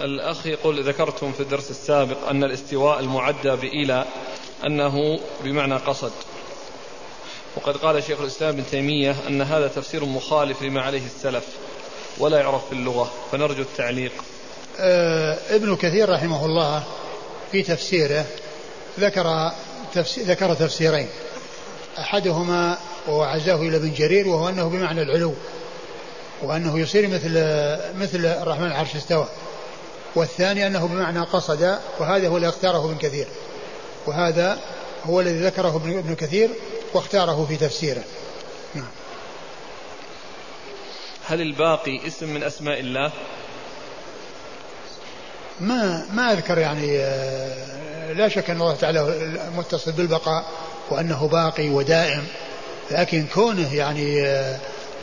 الأخ يقول ذكرتم في الدرس السابق أن الاستواء المعدى بإلى أنه بمعنى قصد. وقد قال شيخ الإسلام ابن تيمية أن هذا تفسير مخالف لما عليه السلف ولا يعرف في اللغة فنرجو التعليق. آه ابن كثير رحمه الله في تفسيره ذكر تفسير ذكر تفسيرين. أحدهما وعزاه إلى ابن جرير وهو أنه بمعنى العلو وأنه يصير مثل مثل الرحمن العرش استوى. والثاني أنه بمعنى قصد وهذا هو الذي اختاره ابن كثير. وهذا هو الذي ذكره ابن كثير واختاره في تفسيره. نعم. هل الباقي اسم من أسماء الله؟ ما ما أذكر يعني آه، لا شك أن الله تعالى متصل بالبقاء وأنه باقي ودائم. لكن كونه يعني آه،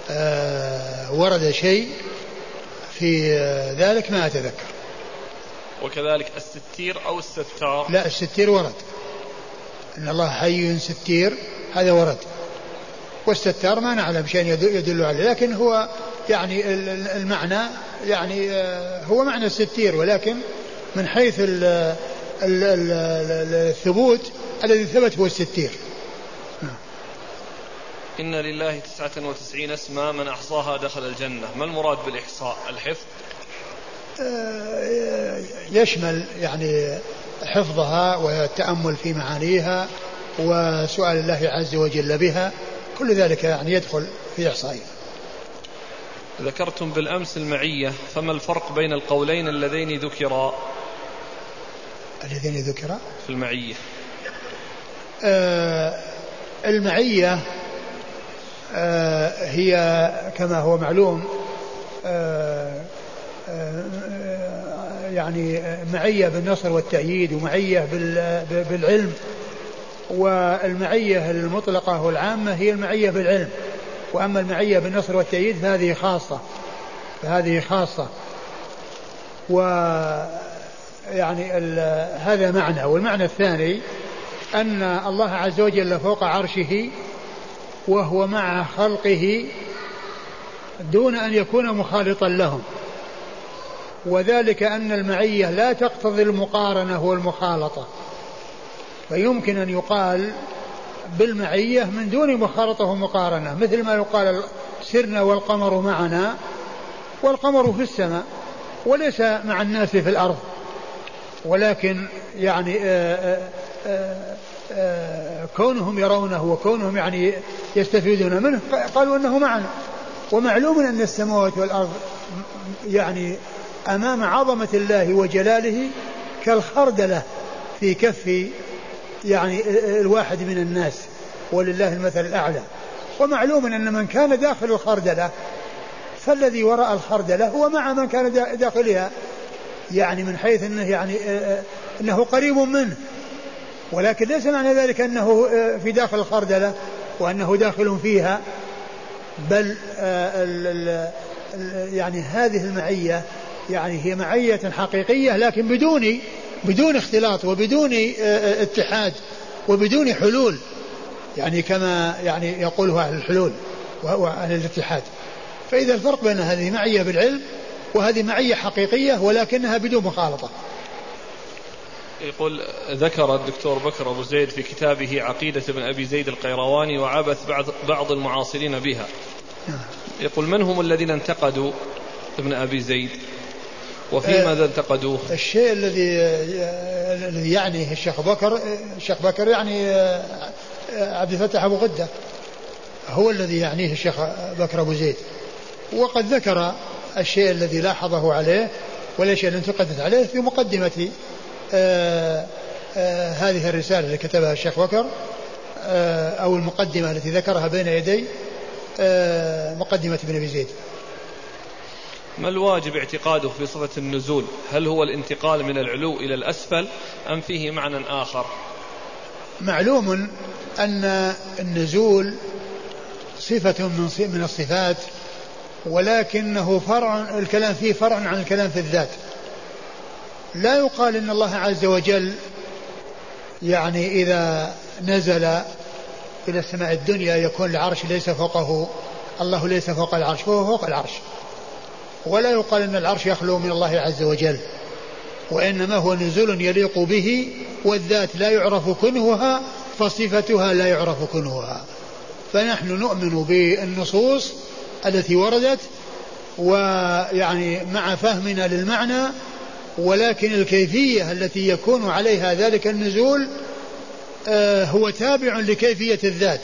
آه، ورد شيء في ذلك ما أتذكر. وكذلك الستير أو الستار. لا الستير ورد. أن الله حي ستير هذا ورد. والستار ما نعلم شيء يدل عليه لكن هو يعني المعنى يعني آه، هو معنى الستير ولكن من حيث الثبوت الذي ثبت هو الستير. إن لله تسعة وتسعين اسما من أحصاها دخل الجنة. ما المراد بالإحصاء؟ الحفظ. يشمل يعني حفظها والتأمل في معانيها وسؤال الله عز وجل بها. كل ذلك يعني يدخل في إحصائها. ذكرتم بالأمس المعية فما الفرق بين القولين اللذين ذكرا؟ اللذين ذكرا؟ في المعية. آه المعية آه هي كما هو معلوم آه آه يعني معية بالنصر والتأييد ومعية بالعلم والمعية المطلقة والعامة هي المعية بالعلم. وأما المعية بالنصر والتأييد فهذه خاصة فهذه خاصة. و يعني هذا معنى. والمعنى الثاني أن الله عز وجل فوق عرشه وهو مع خلقه دون أن يكون مخالطا لهم. وذلك أن المعية لا تقتضي المقارنة والمخالطة. فيمكن أن يقال بالمعية من دون مخالطة ومقارنة مثل ما يقال سرنا والقمر معنا والقمر في السماء وليس مع الناس في الأرض. ولكن يعني آآ آه، آآ آه، آآ آه، كونهم يرونه وكونهم يعني يستفيدون منه قالوا أنه معنا. ومعلوم أن السماوات والأرض يعني أمام عظمة الله وجلاله كالخردلة في كف يعني الواحد من الناس ولله المثل الأعلى. ومعلوم أن من كان داخل الخردلة فالذي وراء الخردلة هو مع من كان داخلها يعني من حيث أنه يعني أنه قريب منه. ولكن ليس معنى ذلك أنه في داخل الخردلة وأنه داخل فيها بل يعني هذه المعية يعني هي معية حقيقية لكن بدون بدون اختلاط وبدون آه، آه، اتحاد وبدون حلول. يعني كما يعني يقوله أهل الحلول وأهل الاتحاد. فإذا الفرق بين هذه معية بالعلم وهذه معية حقيقية ولكنها بدون مخالطة. يقول ذكر الدكتور بكر أبو زيد في كتابه عقيدة ابن أبي زيد القيرواني وعبث بعض, بعض المعاصرين بها. نعم. يقول من هم الذين انتقدوا ابن أبي زيد؟ وفي آه، ماذا انتقدوه. الشيء الذي الذي يعنيه الشيخ بكر الشيخ بكر يعني آه، عبد الفتاح أبو غدة هو الذي يعنيه الشيخ بكر أبو زيد. وقد ذكر الشيء الذي لاحظه عليه والاشياء التي انتقدت عليه في مقدمة آه آه هذه الرسالة اللي كتبها الشيخ بكر آه أو المقدمة التي ذكرها بين يدي آه مقدمة ابن أبي زيد. ما الواجب اعتقاده في صفة النزول؟ هل هو الانتقال من العلو إلى الأسفل أم فيه معنى آخر؟ معلوم أن النزول صفة من من الصفات ولكنه فرع الكلام فيه فرع عن الكلام في الذات. لا يقال إن الله عز وجل يعني إذا نزل إلى السماء الدنيا يكون العرش ليس فوقه الله ليس فوق العرش فهو فوق العرش. ولا يقال إن العرش يخلو من الله عز وجل وإنما هو نزول يليق به والذات لا يعرف كنهها فصفتها لا يعرف كنهها. فنحن نؤمن بالنصوص التي وردت ويعني مع فهمنا للمعنى ولكن الكيفية التي يكون عليها ذلك النزول آه، هو تابع لكيفية الذات.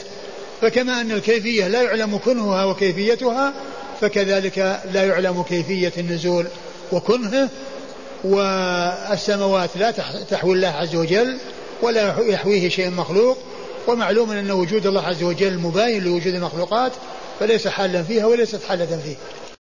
فكما أن الكيفية لا يعلم كنهها وكيفيتها فكذلك لا يعلم كيفية النزول وكنهه والسماوات لا تحوي الله عز وجل ولا يحويه شيء مخلوق. ومعلوم أن وجود الله عز وجل مباين لوجود المخلوقات فليس حالا فيها وليست حالة فيه.